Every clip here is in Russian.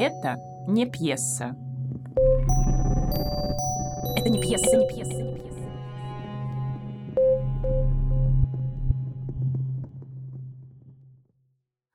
Это не пьеса. Это не пьеса, не пьеса, не пьеса.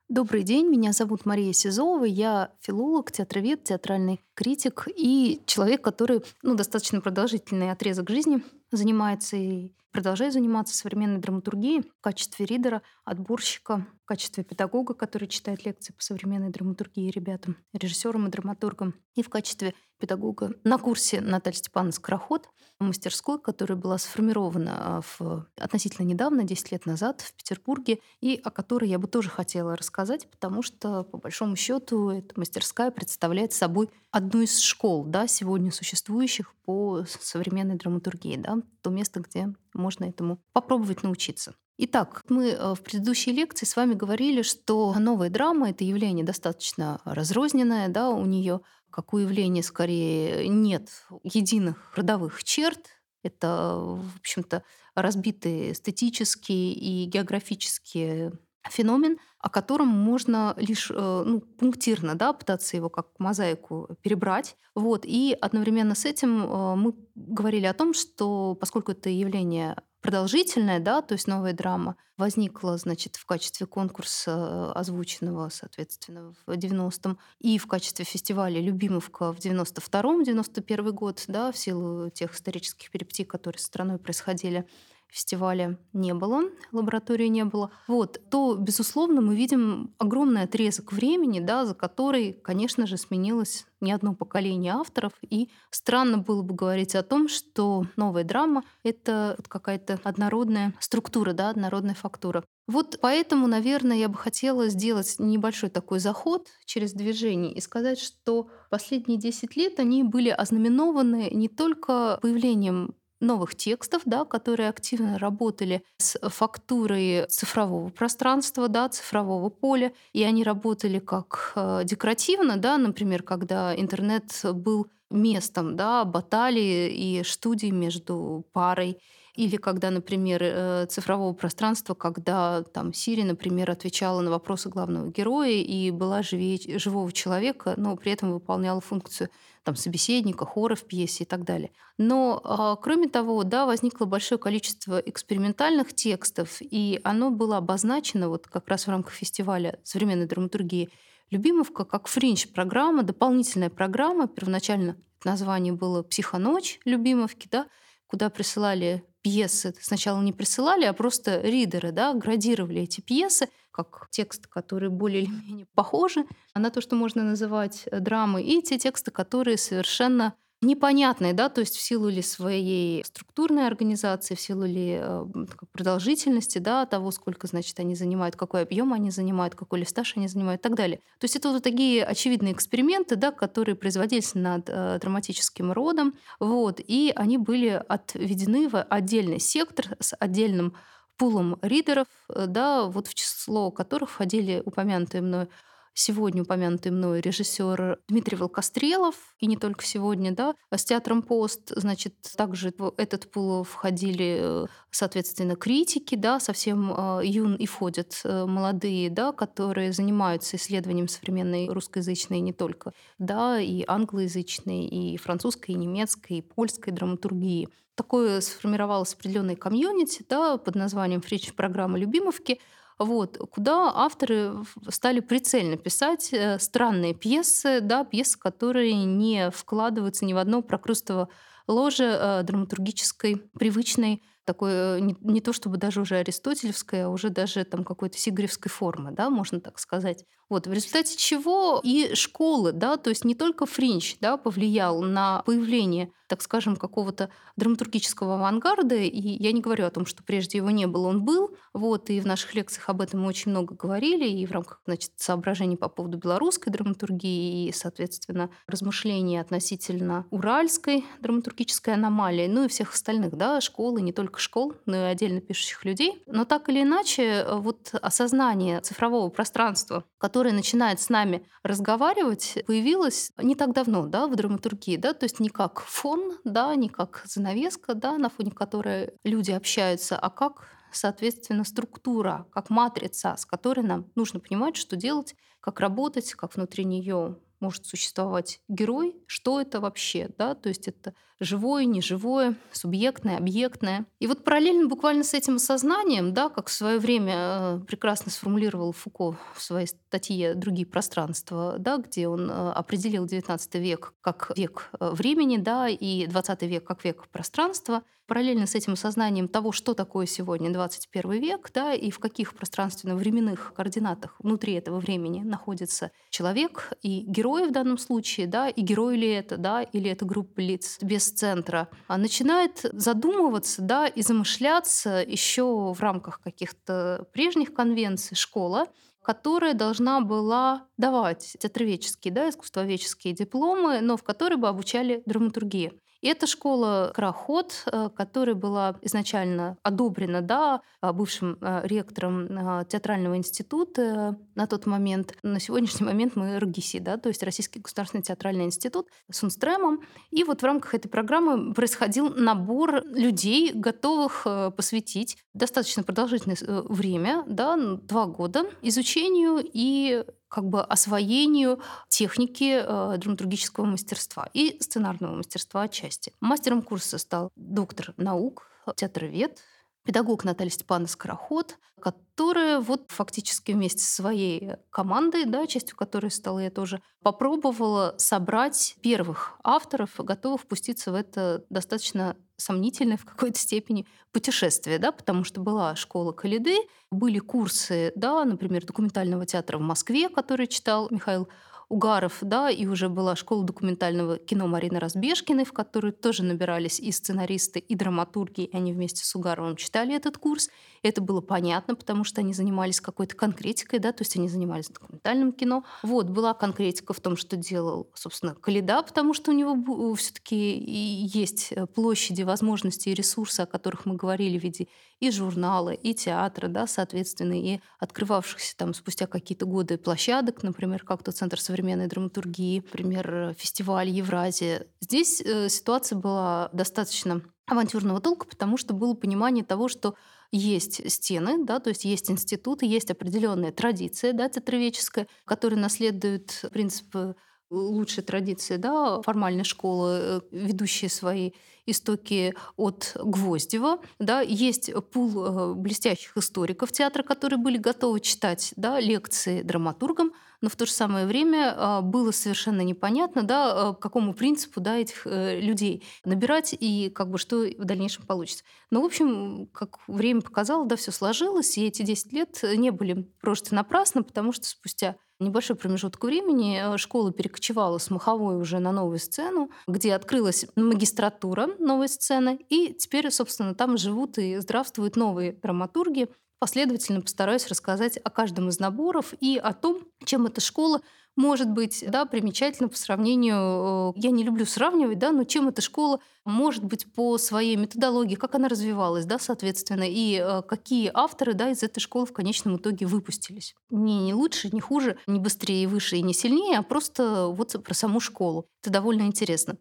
Добрый день, меня зовут Мария Сизова, я филолог, театровед, театральный критик и человек, который ну, достаточно продолжительный отрезок жизни занимается и продолжает заниматься современной драматургией в качестве ридера, отборщика, в качестве педагога, который читает лекции по современной драматургии ребятам, режиссерам и драматургам, и в качестве педагога. На курсе Натальи Степановны «Скороход», мастерской, которая была сформирована а, в, относительно недавно, 10 лет назад, в Петербурге, и о которой я бы тоже хотела рассказать, потому что, по большому счету, эта мастерская представляет собой одну из школ, да, сегодня существующих по современной драматургии, да, то место, где можно этому попробовать научиться. Итак, мы э, в предыдущей лекции с вами говорили, что новая драма — это явление достаточно разрозненное, да, у нее, как у явления, скорее нет единых родовых черт, это, в общем-то, разбитый эстетический и географический феномен, о котором можно лишь э, ну, пунктирно да, пытаться его как мозаику перебрать. Вот. И одновременно с этим э, мы говорили о том, что поскольку это явление продолжительная, да, то есть новая драма возникла, значит, в качестве конкурса э, озвученного, соответственно, в 90-м, и в качестве фестиваля «Любимовка» в 92-м, 91 год, да, в силу тех исторических перипетий, которые с страной происходили фестиваля не было, лаборатории не было, вот, то, безусловно, мы видим огромный отрезок времени, да, за который, конечно же, сменилось не одно поколение авторов. И странно было бы говорить о том, что новая драма — это какая-то однородная структура, да, однородная фактура. Вот поэтому, наверное, я бы хотела сделать небольшой такой заход через движение и сказать, что последние 10 лет они были ознаменованы не только появлением новых текстов, да, которые активно работали с фактурой цифрового пространства, да, цифрового поля, и они работали как э, декоративно, да, например, когда интернет был местом да, баталии и студий между парой. Или когда, например, э, цифрового пространства, когда там Сири, например, отвечала на вопросы главного героя и была живее живого человека, но при этом выполняла функцию там, собеседника, хора в пьесе и так далее. Но, а, кроме того, да, возникло большое количество экспериментальных текстов, и оно было обозначено вот как раз в рамках фестиваля современной драматургии Любимовка как фринж-программа, дополнительная программа. Первоначально название было «Психоночь Любимовки», да, куда присылали пьесы. Сначала не присылали, а просто ридеры да, градировали эти пьесы как тексты, которые более или менее похожи на то, что можно называть э, драмой, и те тексты, которые совершенно непонятные, да, то есть в силу ли своей структурной организации, в силу ли э, продолжительности, да, того, сколько, значит, они занимают, какой объем они занимают, какой листаж они занимают и так далее. То есть это вот такие очевидные эксперименты, да, которые производились над э, драматическим родом, вот, и они были отведены в отдельный сектор с отдельным пулом ридеров, э, да, вот в число которых входили упомянутые мной сегодня упомянутый мной режиссер Дмитрий Волкострелов, и не только сегодня, да, с театром «Пост», значит, также в этот пул входили, э, соответственно, критики, да, совсем э, юн и входят э, молодые, да, которые занимаются исследованием современной русскоязычной не только, да, и англоязычной, и французской, и немецкой, и польской драматургии. Такое сформировалось определенное комьюнити да, под названием «Фрич-программа Любимовки», вот, куда авторы стали прицельно писать э, странные пьесы, да, пьесы, которые не вкладываются ни в одно прокрустово ложе э, драматургической, привычной такой, не, не то чтобы даже уже аристотелевской, а уже даже там какой-то сигаревской формы, да, можно так сказать. Вот, в результате чего и школы, да, то есть не только Фринч, да, повлиял на появление, так скажем, какого-то драматургического авангарда, и я не говорю о том, что прежде его не было, он был, вот, и в наших лекциях об этом мы очень много говорили, и в рамках, значит, соображений по поводу белорусской драматургии и, соответственно, размышлений относительно уральской драматургической аномалии, ну и всех остальных, да, школы, не только школ, но и отдельно пишущих людей. Но так или иначе, вот осознание цифрового пространства, которая начинает с нами разговаривать, появилась не так давно да, в драматургии. Да? То есть не как фон, да, не как занавеска, да, на фоне которой люди общаются, а как соответственно, структура, как матрица, с которой нам нужно понимать, что делать, как работать, как внутри нее может существовать герой, что это вообще, да, то есть это живое, неживое, субъектное, объектное. И вот параллельно буквально с этим осознанием, да, как в свое время э, прекрасно сформулировал Фуко в своей статье «Другие пространства», да, где он э, определил XIX век как век э, времени, да, и XX век как век пространства, параллельно с этим осознанием того, что такое сегодня 21 век, да, и в каких пространственно-временных координатах внутри этого времени находится человек и герой в данном случае, да, и герой ли это, да, или это группа лиц без центра, а начинает задумываться, да, и замышляться еще в рамках каких-то прежних конвенций школа, которая должна была давать театроведческие, да, искусствоведческие дипломы, но в которой бы обучали драматургии. И эта школа «Кроход», э, которая была изначально одобрена да, а, бывшим э, ректором э, театрального института на тот момент. На сегодняшний момент мы РГИСИ, да, то есть Российский государственный театральный институт с Унстремом. И вот в рамках этой программы происходил набор людей, готовых посвятить достаточно продолжительное время, да, два года, изучению и как бы освоению техники э, драматургического мастерства и сценарного мастерства отчасти. Мастером курса стал доктор наук, театровед, педагог Наталья Степановна Скороход, которая вот фактически вместе со своей командой, да, частью которой стала я тоже, попробовала собрать первых авторов, готовых пуститься в это достаточно сомнительное в какой-то степени путешествие, да, потому что была школа Калиды, были курсы, да, например, документального театра в Москве, который читал Михаил Угаров, да, и уже была школа документального кино Марины Разбежкиной, в которую тоже набирались и сценаристы, и драматурги, и они вместе с Угаровым читали этот курс. Это было понятно, потому что они занимались какой-то конкретикой, да, то есть они занимались документальным кино. Вот, была конкретика в том, что делал, собственно, Калида, потому что у него все таки есть площади, возможности и ресурсы, о которых мы говорили в виде и журнала, и театра, да, соответственно, и открывавшихся там спустя какие-то годы площадок, например, как то Центр современной драматургии, например, фестиваль Евразия. Здесь э, ситуация была достаточно авантюрного толка, потому что было понимание того, что есть стены, да, то есть есть институты, есть определенная традиция да, театроведческая, которая наследует принципы лучшей традиции да, формальной школы, э, ведущие свои истоки от Гвоздева. Да, есть пул э, блестящих историков театра, которые были готовы читать да, лекции драматургам, но в то же самое время а, было совершенно непонятно, да, а, какому принципу да, этих э, людей набирать и как бы что в дальнейшем получится. Но, в общем, как время показало, да, все сложилось, и эти 10 лет не были прожиты напрасно, потому что спустя небольшой промежуток времени э, школа перекочевала с Маховой уже на новую сцену, где открылась магистратура новой сцены, и теперь, собственно, там живут и здравствуют новые драматурги, последовательно постараюсь рассказать о каждом из наборов и о том, чем эта школа может быть да, примечательна по сравнению, э, я не люблю сравнивать, да, но чем эта школа может быть по своей методологии, как она развивалась, да, соответственно, и э, какие авторы да, из этой школы в конечном итоге выпустились. Не, не лучше, не хуже, не быстрее, выше и не сильнее, а просто вот про саму школу. Это довольно интересно.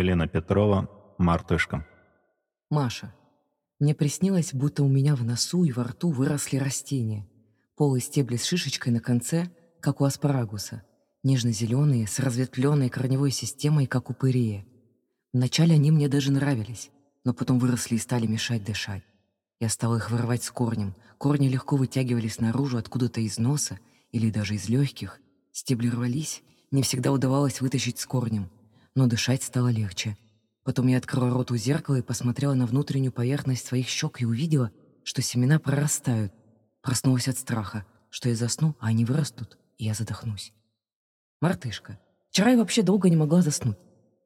Элина Петрова, «Мартышка». Маша. Мне приснилось, будто у меня в носу и во рту выросли растения. Полые стебли с шишечкой на конце, как у аспарагуса. Нежно-зеленые, с разветвленной корневой системой, как у пырия. Вначале они мне даже нравились, но потом выросли и стали мешать дышать. Я стал их вырывать с корнем. Корни легко вытягивались наружу откуда-то из носа или даже из легких. Стебли рвались, не всегда удавалось вытащить с корнем — но дышать стало легче. Потом я открыла рот у зеркала и посмотрела на внутреннюю поверхность своих щек и увидела, что семена прорастают. Проснулась от страха, что я засну, а они вырастут, и я задохнусь. Мартышка. Вчера я вообще долго не могла заснуть.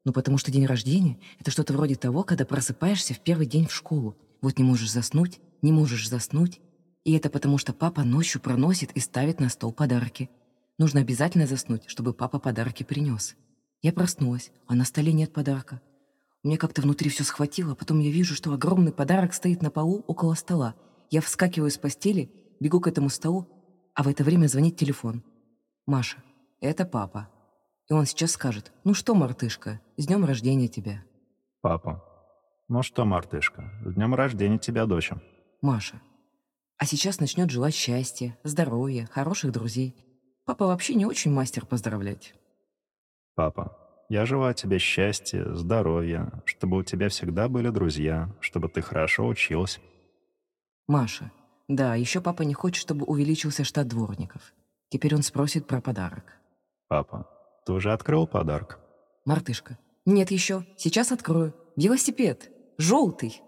Ну, потому что день рождения — это что-то вроде того, когда просыпаешься в первый день в школу. Вот не можешь заснуть, не можешь заснуть. И это потому, что папа ночью проносит и ставит на стол подарки. Нужно обязательно заснуть, чтобы папа подарки принес. Я проснулась, а на столе нет подарка. У меня как-то внутри все схватило, а потом я вижу, что огромный подарок стоит на полу около стола. Я вскакиваю с постели, бегу к этому столу, а в это время звонит телефон. «Маша, это папа». И он сейчас скажет, «Ну что, мартышка, с днем рождения тебя». «Папа, ну что, мартышка, с днем рождения тебя, доча». «Маша, А сейчас начнет желать счастья, здоровья, хороших друзей. Папа вообще не очень мастер поздравлять. Папа, я желаю тебе счастья, здоровья, чтобы у тебя всегда были друзья, чтобы ты хорошо училась. Маша. Да, еще папа не хочет, чтобы увеличился штат дворников. Теперь он спросит про подарок. Папа, ты уже открыл подарок? Мартышка. Нет еще. Сейчас открою. Велосипед. Желтый.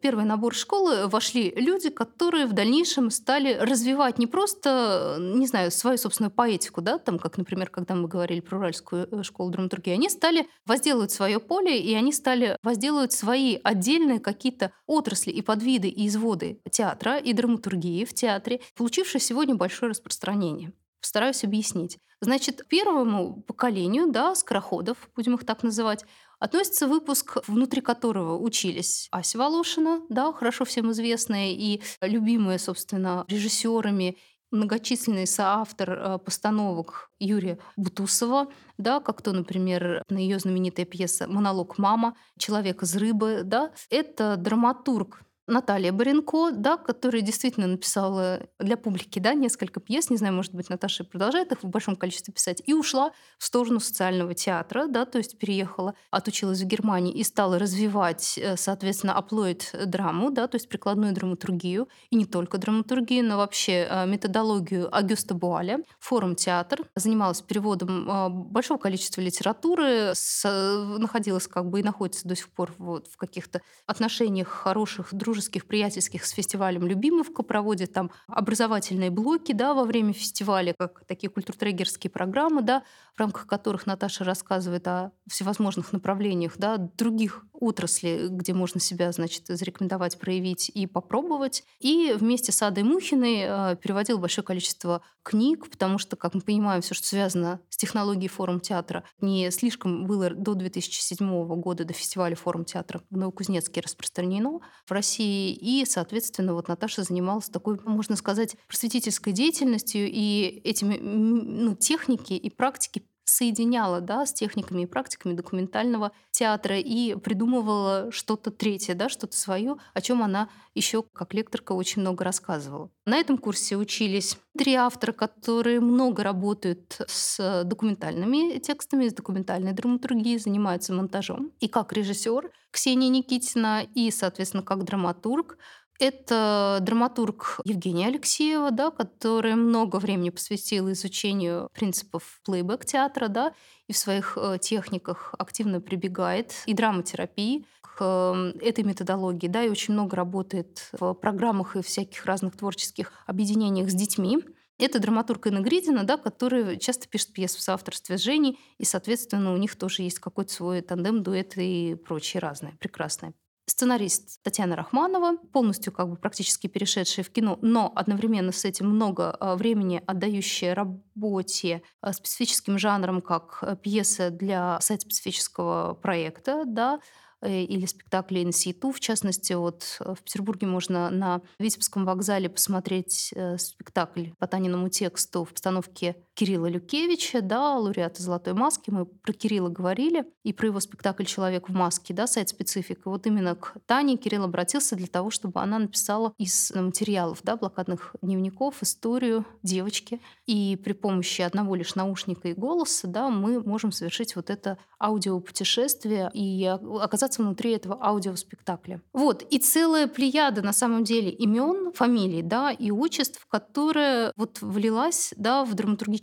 Первый набор школы вошли люди, которые в дальнейшем стали развивать не просто, не знаю, свою собственную поэтику, да, там, как, например, когда мы говорили про Уральскую э, школу драматургии, они стали возделывать свое поле, и они стали возделывать свои отдельные какие-то отрасли и подвиды и изводы театра и драматургии в театре, получившие сегодня большое распространение. Постараюсь объяснить. Значит, первому поколению, да, скороходов, будем их так называть, относится выпуск, внутри которого учились Ася Волошина, да, хорошо всем известная и любимая, собственно, режиссерами многочисленный соавтор э, постановок Юрия Бутусова, да, как то, например, на ее знаменитая пьеса «Монолог мама», «Человек из рыбы», да, это драматург Наталья Баренко, да, которая действительно написала для публики да, несколько пьес, не знаю, может быть, Наташа продолжает их в большом количестве писать, и ушла в сторону социального театра, да, то есть переехала, отучилась в Германии и стала развивать, э, соответственно, аплоид драму, да, то есть прикладную драматургию, и не только драматургию, но вообще э, методологию Агюста Буаля, форум театр, занималась переводом э, большого количества литературы, находилась как бы и находится до сих пор вот в каких-то отношениях хороших, дружеских дружеских, приятельских с фестивалем «Любимовка», проводит там образовательные блоки да, во время фестиваля, как такие культуртрегерские программы, да, в рамках которых Наташа рассказывает о всевозможных направлениях да, других отраслей, где можно себя, значит, зарекомендовать, проявить и попробовать. И вместе с Адой Мухиной э, переводил большое количество книг, потому что, как мы понимаем, все, что связано с технологией форум театра, не слишком было до 2007 года, до фестиваля форум театра в Новокузнецке распространено в России. И, соответственно, вот Наташа занималась такой, можно сказать, просветительской деятельностью, и этими ну, техники и практики соединяла да, с техниками и практиками документального театра и придумывала что-то третье, да, что-то свое, о чем она еще как лекторка очень много рассказывала. На этом курсе учились три автора, которые много работают с документальными текстами, с документальной драматургией, занимаются монтажом. И как режиссер Ксения Никитина, и, соответственно, как драматург это драматург Евгения Алексеева, да, которая много времени посвятила изучению принципов плейбэк-театра, да, и в своих э, техниках активно прибегает и драмотерапии к э, этой методологии, да, и очень много работает в программах и всяких разных творческих объединениях с детьми. Это драматург Инна Гридина, да, который часто пишет пьесы в соавторстве с Женей, и, соответственно, у них тоже есть какой-то свой тандем, дуэт и прочее разное, прекрасное сценарист Татьяна Рахманова, полностью как бы практически перешедшая в кино, но одновременно с этим много а, времени отдающая работе а, специфическим жанрам, как э, пьеса для сайт-специфического проекта, да, Э, или спектакли инситу. В частности, вот в Петербурге можно на Витебском вокзале посмотреть э, спектакль по Таниному тексту в постановке Кирилла Люкевича, да, лауреата «Золотой маски». Мы про Кирилла говорили, и про его спектакль «Человек в маске», да, сайт специфика. Вот именно к Тане Кирилл обратился для того, чтобы она написала из материалов, да, блокадных дневников историю девочки. И при помощи одного лишь наушника и голоса, да, мы можем совершить вот это аудиопутешествие и оказаться внутри этого аудиоспектакля. Вот, и целая плеяда, на самом деле, имен, фамилий, да, и отчеств, которая вот влилась, да, в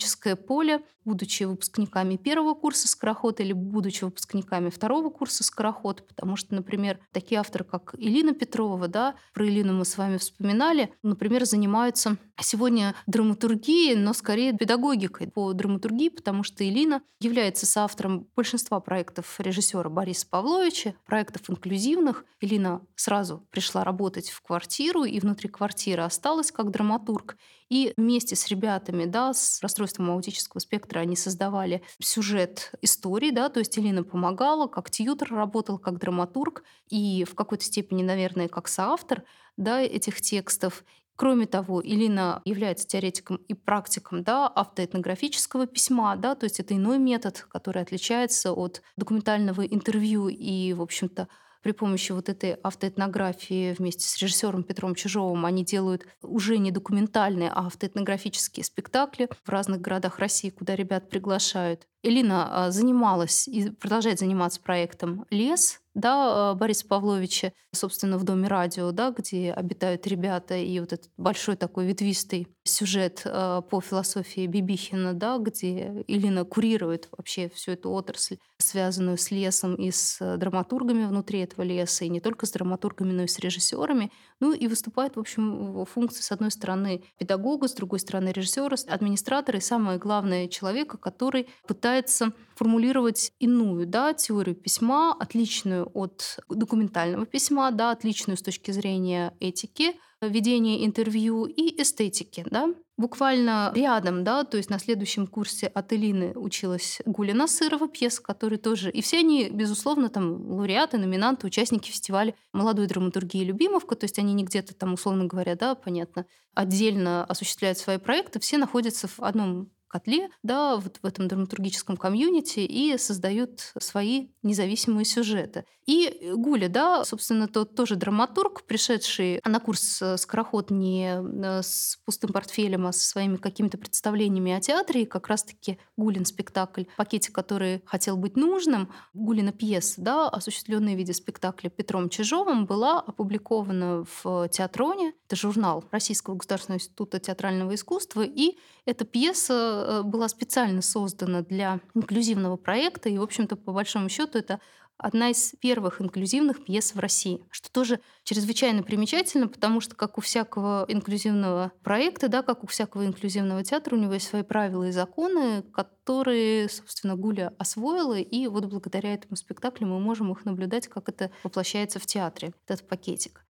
драматургическое поле, будучи выпускниками первого курса «Скороход» или будучи выпускниками второго курса «Скороход», потому что, например, такие авторы, как Илина Петрова, да, про Илину мы с вами вспоминали, например, занимаются сегодня драматургией, но скорее педагогикой по драматургии, потому что Илина является соавтором большинства проектов режиссера Бориса Павловича, проектов инклюзивных. Элина сразу пришла работать в квартиру, и внутри квартиры осталась как драматург. И вместе с ребятами да, с расстройством аутического спектра они создавали сюжет истории, да, то есть Элина помогала, как тьютер работал, как драматург, и в какой-то степени, наверное, как соавтор да, этих текстов. Кроме того, Илина является теоретиком и практиком да, автоэтнографического письма, да, то есть это иной метод, который отличается от документального интервью и, в общем-то, при помощи вот этой автоэтнографии вместе с режиссером Петром Чижовым они делают уже не документальные, а автоэтнографические спектакли в разных городах России, куда ребят приглашают. Элина а, занималась и продолжает заниматься проектом «Лес», да, а, Бориса Павловича, собственно, в Доме радио, да, где обитают ребята, и вот этот большой такой ветвистый сюжет э, по философии Бибихина, да, где Илина курирует вообще всю эту отрасль, связанную с лесом и с драматургами внутри этого леса, и не только с драматургами, но и с режиссерами. Ну и выступает, в общем, в функции, с одной стороны, педагога, с другой стороны, режиссера, администратора и, самое главное, человека, который пытается формулировать иную да, теорию письма, отличную от документального письма, да, отличную с точки зрения этики, ведения интервью и эстетики. Да? Буквально рядом, да, то есть на следующем курсе от Элины училась Гуля Насырова, пьеса, который тоже... И все они, безусловно, там лауреаты, номинанты, участники фестиваля молодой драматургии «Любимовка», то есть они не где-то там, условно говоря, да, понятно, отдельно осуществляют свои проекты, все находятся в одном котле, да, вот в этом драматургическом комьюнити и создают свои независимые сюжеты. И Гуля, да, собственно, тот тоже драматург, пришедший на курс э, «Скороход» не э, с пустым портфелем, а со своими какими-то представлениями о театре, и как раз-таки Гулин спектакль «Пакетик, который хотел быть нужным», Гулина пьеса, да, осуществленная в виде спектакля Петром Чижовым, была опубликована в «Театроне», это журнал Российского государственного института театрального искусства, и эта пьеса была специально создана для инклюзивного проекта, и, в общем-то, по большому счету, это одна из первых инклюзивных пьес в России, что тоже чрезвычайно примечательно, потому что, как у всякого инклюзивного проекта, да, как у всякого инклюзивного театра, у него есть свои правила и законы, которые, собственно, Гуля освоила, и вот благодаря этому спектаклю мы можем их наблюдать, как это воплощается в театре, этот пакетик.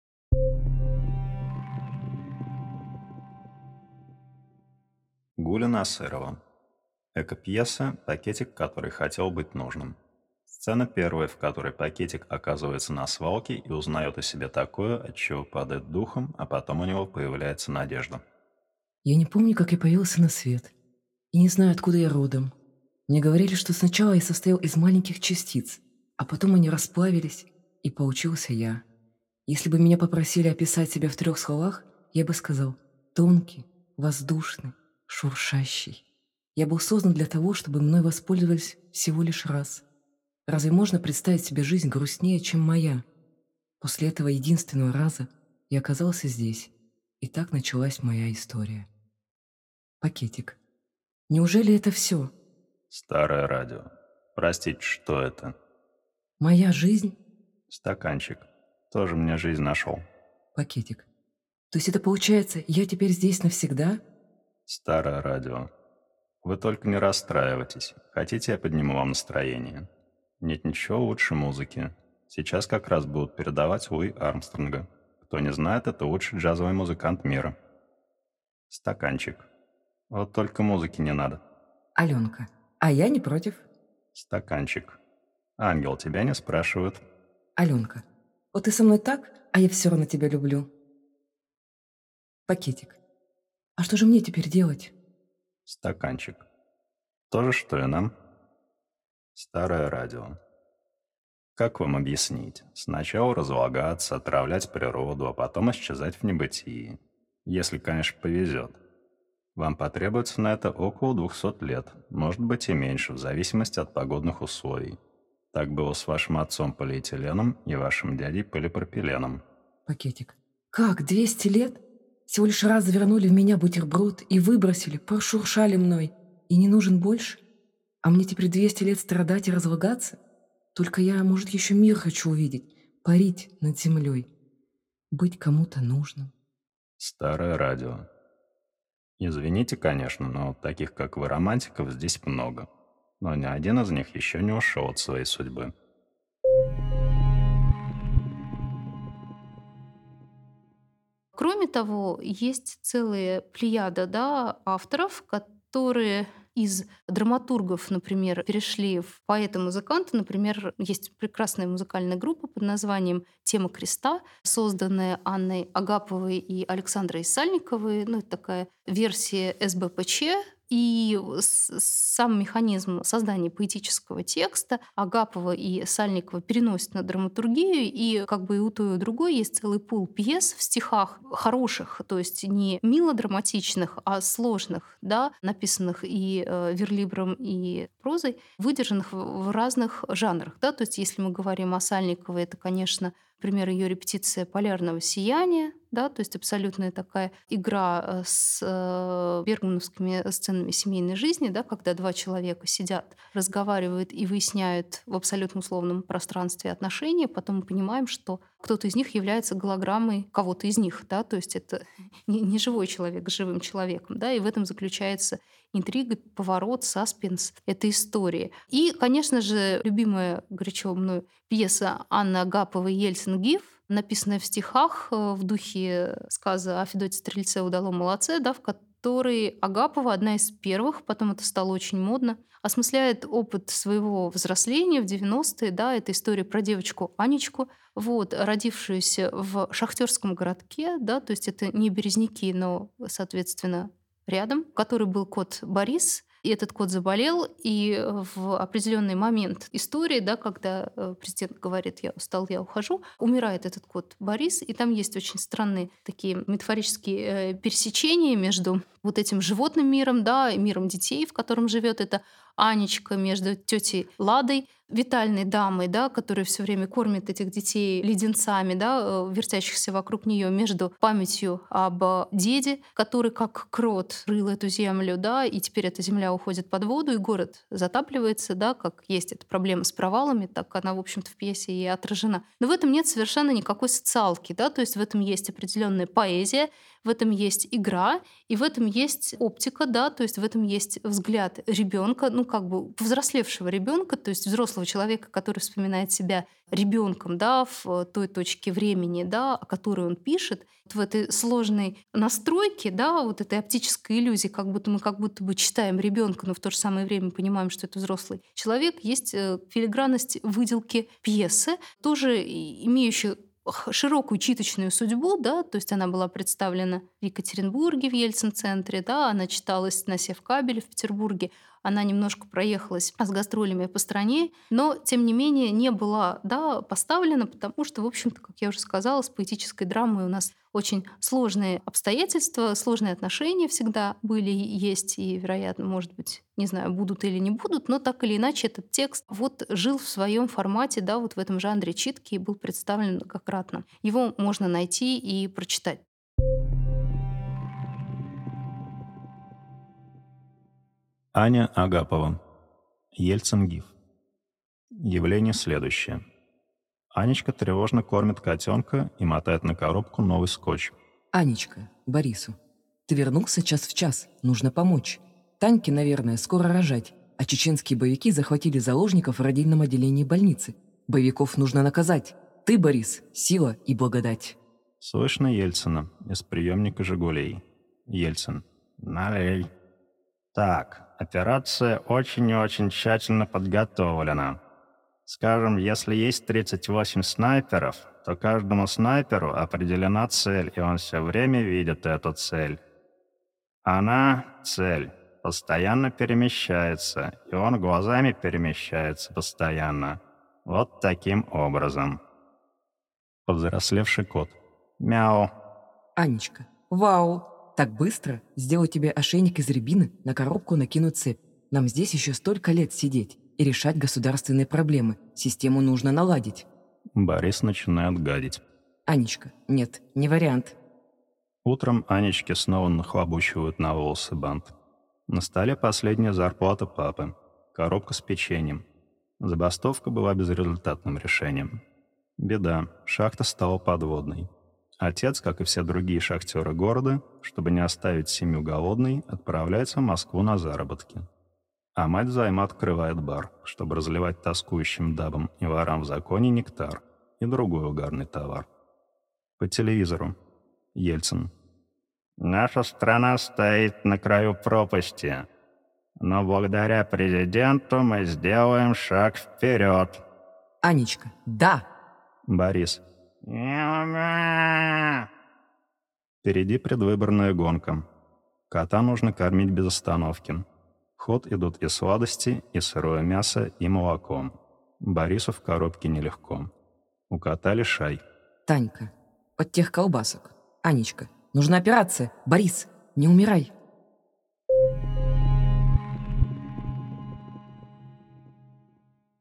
Гуля Насырова. Эко-пьеса «Пакетик, который хотел быть нужным». Сцена первая, в которой пакетик оказывается на свалке и узнает о себе такое, от чего падает духом, а потом у него появляется надежда. Я не помню, как я появился на свет. И не знаю, откуда я родом. Мне говорили, что сначала я состоял из маленьких частиц, а потом они расплавились, и получился я. Если бы меня попросили описать себя в трех словах, я бы сказал «тонкий, воздушный, шуршащий». Я был создан для того, чтобы мной воспользовались всего лишь раз – Разве можно представить себе жизнь грустнее, чем моя? После этого единственного раза я оказался здесь, и так началась моя история. Пакетик. Неужели это все? Старое радио. Простите, что это? Моя жизнь? Стаканчик. Тоже мне жизнь нашел. Пакетик. То есть это получается, я теперь здесь навсегда? Старое радио. Вы только не расстраивайтесь. Хотите, я подниму вам настроение? Нет ничего лучше музыки. Сейчас как раз будут передавать Луи Армстронга. Кто не знает, это лучший джазовый музыкант мира. Стаканчик. Вот только музыки не надо. Аленка. А я не против. Стаканчик. Ангел, тебя не спрашивают. Аленка. Вот ты со мной так, а я все равно тебя люблю. Пакетик. А что же мне теперь делать? Стаканчик. То же, что и нам. Старое радио. Как вам объяснить? Сначала разлагаться, отравлять природу, а потом исчезать в небытии. Если, конечно, повезет. Вам потребуется на это около 200 лет, может быть и меньше, в зависимости от погодных условий. Так было с вашим отцом полиэтиленом и вашим дядей полипропиленом. Пакетик. Как, 200 лет? Всего лишь раз завернули в меня бутерброд и выбросили, прошуршали мной. И не нужен больше? А мне теперь 200 лет страдать и разлагаться? Только я, может, еще мир хочу увидеть, парить над землей, быть кому-то нужным. Старое радио. Извините, конечно, но таких, как вы, романтиков здесь много. Но ни один из них еще не ушел от своей судьбы. Кроме того, есть целая плеяда да, авторов, которые из драматургов, например, перешли в поэта-музыканта. Например, есть прекрасная музыкальная группа под названием «Тема креста», созданная Анной Агаповой и Александрой Сальниковой. Ну, это такая версия СБПЧ, и сам механизм создания поэтического текста Агапова и Сальникова переносит на драматургию, и как бы и у той, и у другой есть целый пул пьес в стихах хороших, то есть не милодраматичных, а сложных, да, написанных и э, верлибром, и прозой, выдержанных в разных жанрах. Да? То есть если мы говорим о Сальниковой, это, конечно, Например, ее репетиция полярного сияния, да, то есть абсолютная такая игра э, с э, бергмановскими сценами семейной жизни, да, когда два человека сидят, разговаривают и выясняют в абсолютно условном пространстве отношения, потом мы понимаем, что кто-то из них является голограммой кого-то из них, да, то есть это не, живой человек с живым человеком, да, и в этом заключается интрига, поворот, саспенс этой истории. И, конечно же, любимая горячо мной пьеса Анны Агаповой «Ельцин Гиф», написанная в стихах э, в духе сказа о Федоте Стрельце «Удалом молодце», да, в которой Агапова, одна из первых, потом это стало очень модно, осмысляет опыт своего взросления в 90-е. Да, это история про девочку Анечку, вот, родившуюся в шахтерском городке, да, то есть это не Березники, но, соответственно, рядом, который был кот Борис, и этот кот заболел, и э, в определенный момент истории, да, когда э, президент говорит, я устал, я ухожу, умирает этот кот Борис, и там есть очень странные такие метафорические э, пересечения между вот этим животным миром, да, и миром детей, в котором живет эта Анечка, между тетей Ладой, витальной дамой, да, которая все время кормит этих детей леденцами, да, э, вертящихся вокруг нее между памятью об деде, который как крот рыл эту землю, да, и теперь эта земля уходит под воду, и город затапливается, да, как есть эта проблема с провалами, так она, в общем-то, в пьесе и отражена. Но в этом нет совершенно никакой социалки, да, то есть в этом есть определенная поэзия, в этом есть игра, и в этом есть оптика, да, то есть в этом есть взгляд ребенка, ну как бы повзрослевшего ребенка, то есть взрослого человека, который вспоминает себя ребенком, да, в той точке времени, да, о которой он пишет, в этой сложной настройке, да, вот этой оптической иллюзии, как будто мы как будто бы читаем ребенка, но в то же самое время понимаем, что это взрослый человек, есть э, филигранность выделки пьесы, тоже имеющая широкую читочную судьбу, да, то есть она была представлена в Екатеринбурге, в Ельцин-центре, да, она читалась на Севкабеле в Петербурге, она немножко проехалась с гастролями по стране, но, тем не менее, не была да, поставлена, потому что, в общем-то, как я уже сказала, с поэтической драмой у нас очень сложные обстоятельства, сложные отношения всегда были, есть и, вероятно, может быть, не знаю, будут или не будут, но так или иначе этот текст вот жил в своем формате, да, вот в этом жанре читки и был представлен многократно. Его можно найти и прочитать. Аня Агапова. Ельцин-Гиф. Явление следующее. Анечка тревожно кормит котенка и мотает на коробку новый скотч. Анечка, Борису. Ты вернулся час в час. Нужно помочь. Таньке, наверное, скоро рожать. А чеченские боевики захватили заложников в родильном отделении больницы. Боевиков нужно наказать. Ты, Борис, сила и благодать. Слышно Ельцина из приемника «Жигулей». Ельцин. Налей. Так, операция очень и очень тщательно подготовлена. Скажем, если есть 38 снайперов, то каждому снайперу определена цель, и он все время видит эту цель. Она, цель, постоянно перемещается, и он глазами перемещается постоянно. Вот таким образом. Повзрослевший кот. Мяу. Анечка. Вау. Так быстро? Сделать тебе ошейник из рябины, на коробку накинуть цепь. Нам здесь еще столько лет сидеть и решать государственные проблемы. Систему нужно наладить. Борис начинает гадить. Анечка. Нет, не вариант. Утром Анечке снова нахлобучивают на волосы бант. На столе последняя зарплата папы. Коробка с печеньем. Забастовка была безрезультатным решением. Беда. Шахта стала подводной. Отец, как и все другие шахтеры города, чтобы не оставить семью голодной, отправляется в Москву на заработки. А мать займа открывает бар, чтобы разливать тоскующим дабам и ворам в законе нектар и другой угарный товар. По телевизору. Ельцин. «Наша страна стоит на краю пропасти. Но благодаря президенту мы сделаем шаг вперед. Анечка, да. Борис. Впереди предвыборная гонка. Кота нужно кормить без остановки. Ход идут и сладости, и сырое мясо, и молоко. Борису в коробке нелегко. У кота лишай. Танька, от тех колбасок. Анечка, нужна операция. Борис, не умирай.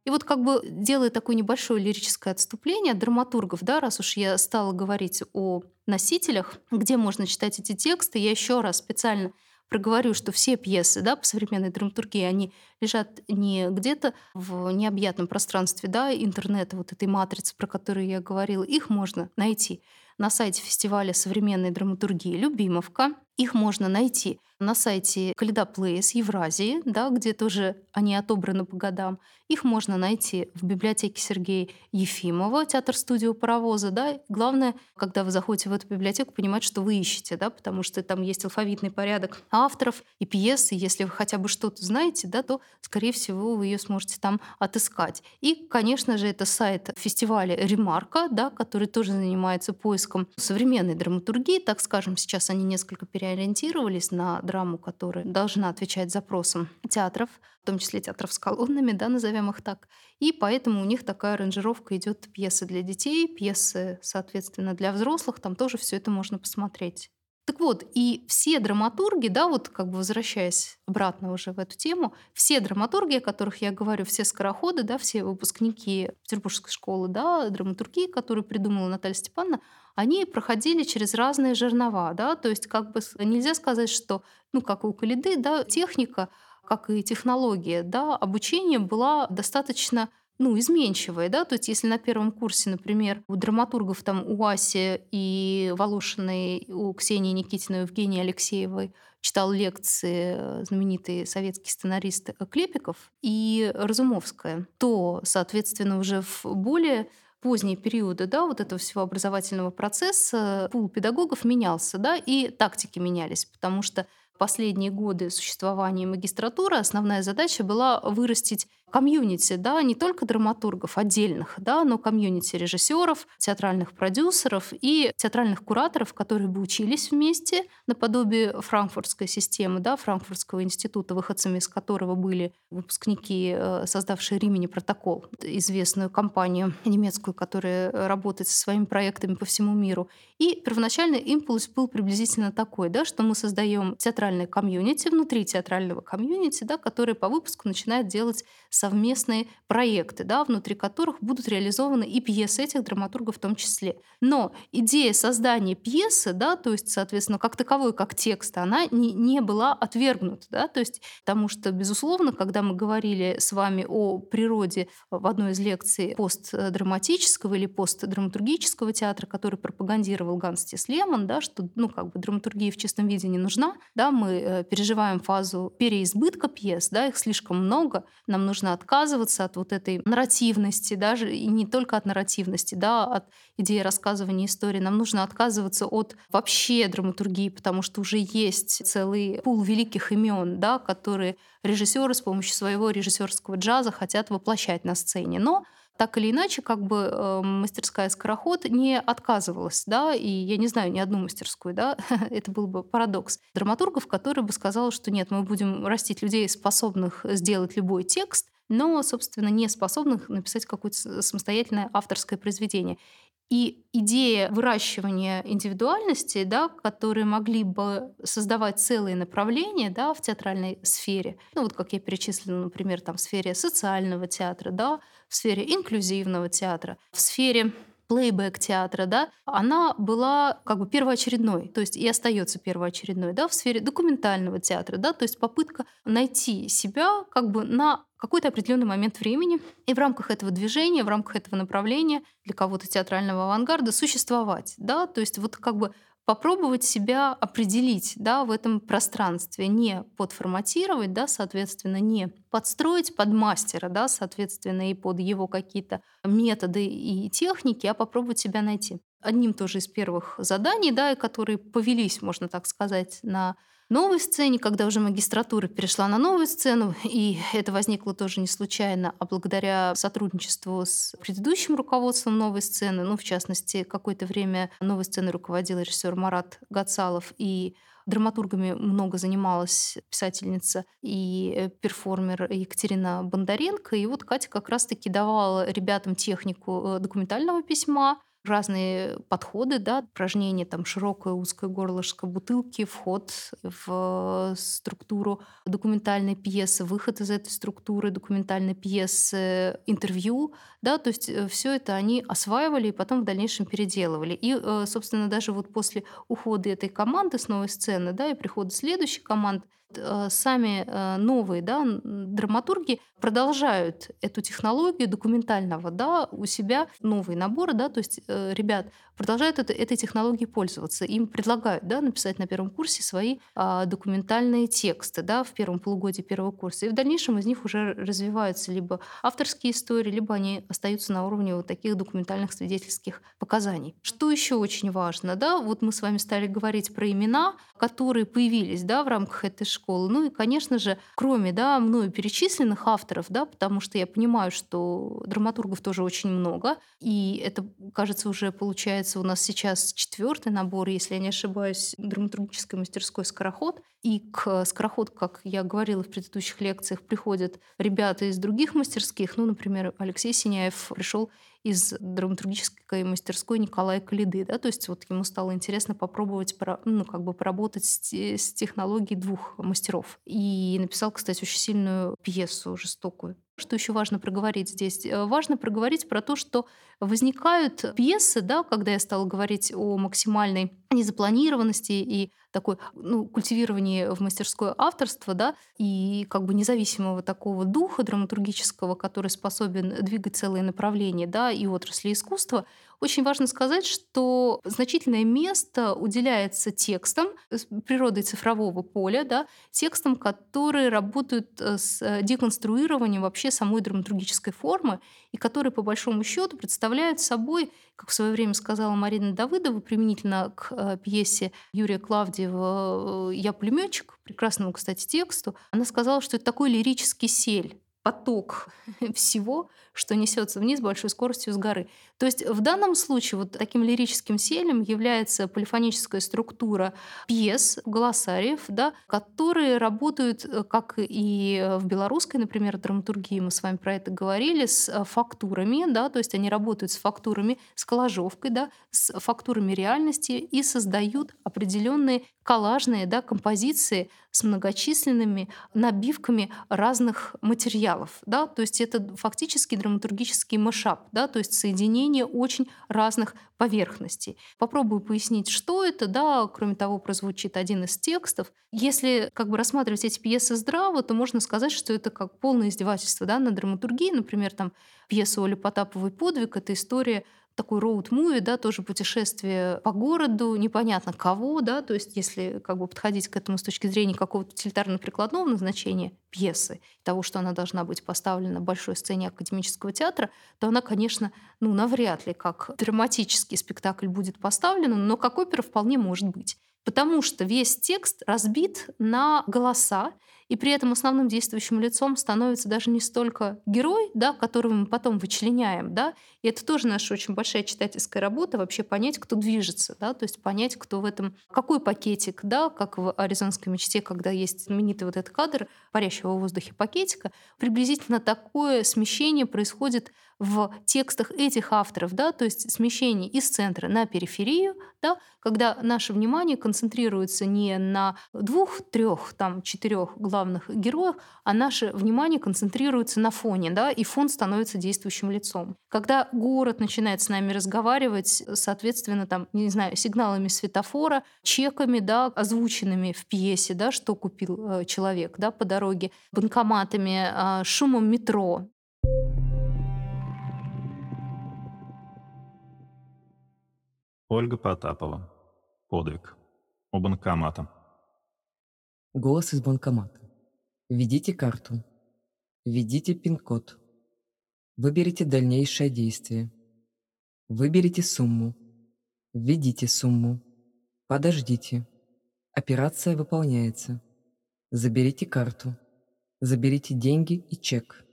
И вот как бы делая такое небольшое лирическое отступление от драматургов, да, раз уж я стала говорить о носителях, где можно читать эти тексты, я еще раз специально проговорю, что все пьесы да, по современной драматургии, они лежат не где-то в необъятном пространстве да, интернета, вот этой матрицы, про которую я говорила, их можно найти на сайте фестиваля современной драматургии «Любимовка». Их можно найти на сайте Каледа Плейс Евразии, да, где тоже они отобраны по годам. Их можно найти в библиотеке Сергея Ефимова, театр-студио «Паровоза». Да. Главное, когда вы заходите в эту библиотеку, понимать, что вы ищете, да, потому что там есть алфавитный порядок авторов и пьесы. Если вы хотя бы что-то знаете, да, то, скорее всего, вы ее сможете там отыскать. И, конечно же, это сайт фестиваля «Ремарка», да, который тоже занимается поиском современной драматургии, так скажем. Сейчас они несколько переориентировались на драму, которая должна отвечать запросам театров, в том числе театров с колоннами, да, назовем их так. И поэтому у них такая аранжировка идет пьесы для детей, пьесы, соответственно, для взрослых. Там тоже все это можно посмотреть. Так вот, и все драматурги, да, вот как бы возвращаясь обратно уже в эту тему, все драматурги, о которых я говорю, все скороходы, да, все выпускники Петербургской школы, да, драматургии, которую придумала Наталья Степановна, они проходили через разные жернова, да, то есть как бы нельзя сказать, что, ну, как у Калиды, да, техника, как и технология, да, обучение была достаточно ну, изменчивая, да, то есть если на первом курсе, например, у драматургов там у Аси и Волошиной, у Ксении Никитиной, Евгении Алексеевой читал лекции знаменитый советский сценарист Клепиков и Разумовская, то, соответственно, уже в более поздние периоды да, вот этого всего образовательного процесса пул педагогов менялся, да, и тактики менялись, потому что последние годы существования магистратуры основная задача была вырастить комьюнити, да, не только драматургов отдельных, да, но комьюнити режиссеров, театральных продюсеров и театральных кураторов, которые бы учились вместе наподобие франкфуртской системы, да, Франкфуртского института, выходцами из которого были выпускники, э, создавшие Римени протокол, известную компанию немецкую, которая работает со своими проектами по всему миру. И первоначальный импульс был приблизительно такой, да, что мы создаем театральное комьюнити внутри театрального комьюнити, да, которое по выпуску начинает делать совместные проекты, да, внутри которых будут реализованы и пьесы этих драматургов в том числе. Но идея создания пьесы, да, то есть, соответственно, как таковой, как текста, она не, не была отвергнута. Да, то есть, потому что, безусловно, когда мы говорили с вами о природе в одной из лекций постдраматического или постдраматургического театра, который пропагандировал Ганс Тислеман, да, что ну, как бы драматургия в чистом виде не нужна, да, мы э, переживаем фазу переизбытка пьес, да, их слишком много, нам нужно нужно отказываться от вот этой нарративности, даже и не только от нарративности, да, от идеи рассказывания истории. Нам нужно отказываться от вообще драматургии, потому что уже есть целый пул великих имен, да, которые режиссеры с помощью своего режиссерского джаза хотят воплощать на сцене. Но так или иначе, как бы э, мастерская «Скороход» не отказывалась, да, и я не знаю ни одну мастерскую, да, это был бы парадокс драматургов, который бы сказал, что нет, мы будем растить людей, способных сделать любой текст, но, собственно, не способных написать какое-то самостоятельное авторское произведение. И идея выращивания индивидуальности, да, которые могли бы создавать целые направления да, в театральной сфере, ну вот как я перечислила, например, там, в сфере социального театра, да, в сфере инклюзивного театра, в сфере плейбэк театра, да, она была как бы первоочередной, то есть и остается первоочередной, да, в сфере документального театра, да, то есть попытка найти себя как бы на какой-то определенный момент времени и в рамках этого движения, в рамках этого направления для кого-то театрального авангарда существовать, да, то есть вот как бы попробовать себя определить да, в этом пространстве, не подформатировать, да, соответственно, не подстроить под мастера, да, соответственно, и под его какие-то методы и техники, а попробовать себя найти. Одним тоже из первых заданий, да, которые повелись, можно так сказать, на новой сцене, когда уже магистратура перешла на новую сцену, и это возникло тоже не случайно, а благодаря сотрудничеству с предыдущим руководством новой сцены, ну, в частности, какое-то время новой сценой руководил режиссер Марат Гацалов, и драматургами много занималась писательница и э, перформер Екатерина Бондаренко. И вот Катя как раз-таки давала ребятам технику э, документального письма, разные подходы, да, упражнения, там, широкое, узкое горлышко бутылки, вход в структуру документальной пьесы, выход из этой структуры документальной пьесы, интервью, да, то есть э, все это они осваивали и потом в дальнейшем переделывали. И, э, собственно, даже вот после ухода этой команды с новой сцены, да, и прихода следующей команды, Э, сами э, новые да, драматурги продолжают эту технологию документального да, у себя, новые наборы, да, то есть э, ребят продолжают это, этой технологией пользоваться. Им предлагают да, написать на первом курсе свои а, документальные тексты да, в первом полугодии первого курса. И в дальнейшем из них уже развиваются либо авторские истории, либо они остаются на уровне вот таких документальных свидетельских показаний. Что еще очень важно? Да, вот мы с вами стали говорить про имена, которые появились да, в рамках этой школы. Ну и, конечно же, кроме да, мною перечисленных авторов, да, потому что я понимаю, что драматургов тоже очень много, и это, кажется, уже получается получается, у нас сейчас четвертый набор, если я не ошибаюсь, драматургической мастерской «Скороход». И к «Скороход», как я говорила в предыдущих лекциях, приходят ребята из других мастерских. Ну, например, Алексей Синяев пришел из драматургической мастерской Николая Калиды. Да? То есть вот ему стало интересно попробовать ну, как бы поработать с, с технологией двух мастеров. И написал, кстати, очень сильную пьесу, жестокую. Что еще важно проговорить здесь? Э, важно проговорить про то, что возникают пьесы, да, когда я стала говорить о максимальной незапланированности и такой, ну, культивировании в мастерское авторство, да, и как бы независимого такого духа драматургического, который способен двигать целые направления, да, и отрасли искусства, очень важно сказать, что значительное место уделяется текстам природой цифрового поля, да, текстам, которые работают э, с э, деконструированием вообще самой драматургической формы и которые, по большому счету, представляют собой, как в свое время сказала Марина Давыдова, применительно к э, пьесе Юрия Клавдиева «Я пулеметчик», прекрасному, кстати, тексту, она сказала, что это такой лирический сель поток всего, что несется вниз большой скоростью с горы. То есть в данном случае вот таким лирическим селем является полифоническая структура пьес, голосариев, да, которые работают, э, как и в белорусской, например, драматургии, мы с вами про это говорили, с э, фактурами, да, то есть они работают с фактурами, с коллажовкой, да, с фактурами реальности и создают определенные коллажные да, композиции с многочисленными набивками разных материалов. Да? То есть это фактически драматургический мышап, да? то есть соединение очень разных поверхностей. Попробую пояснить, что это. Да? Кроме того, прозвучит один из текстов. Если как бы рассматривать эти пьесы здраво, то можно сказать, что это как полное издевательство да, на драматургии. Например, там пьеса Оли Потаповой «Подвиг» — это история такой роуд-муви, да, тоже путешествие по городу, непонятно кого, да, то есть если как бы подходить к этому с точки зрения какого-то утилитарно-прикладного назначения пьесы, того, что она должна быть поставлена большой сцене академического театра, то она, конечно, ну, навряд ли как драматический спектакль будет поставлен, но как опера вполне может быть. Потому что весь текст разбит на голоса, и при этом основным действующим лицом становится даже не столько герой, да, которого мы потом вычленяем, да, и это тоже наша очень большая читательская работа, вообще понять, кто движется, да, то есть понять, кто в этом, какой пакетик, да, как в «Аризонской мечте», когда есть знаменитый вот этот кадр парящего в воздухе пакетика, приблизительно такое смещение происходит в текстах этих авторов, да, то есть смещение из центра на периферию, да, когда наше внимание концентрируется не на двух, трех, там, четырех главных героях, а наше внимание концентрируется на фоне, да, и фон становится действующим лицом. Когда город начинает с нами разговаривать, соответственно, там, не знаю, сигналами светофора, чеками, да, озвученными в пьесе, да, что купил э, человек, да, по дороге, банкоматами, э, шумом метро, Ольга Потапова. Подвиг. У банкомата. Голос из банкомата. Введите карту. Введите пин-код. Выберите дальнейшее действие. Выберите сумму. Введите сумму. Подождите. Операция выполняется. Заберите карту. Заберите деньги и чек.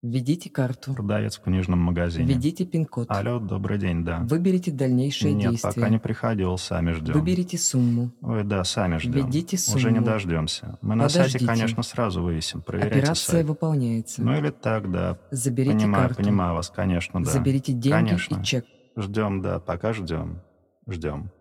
Введите карту. Продавец в книжном магазине. Введите пин-код. Алло, добрый день, да. Выберите дальнейшие Нет, действия. пока не приходил, сами ждем. Выберите сумму. Ой, да, сами ждем. Введите Уже не сумму. дождемся. Мы на сайте, Подождите. конечно, сразу выясним. Проверяйте Операция сайт. выполняется. Ну или так, да. Заберите понимаю, карту. понимаю вас, конечно, да. Заберите деньги Конечно. и чек. Ждем, да, пока ждем. Ждем.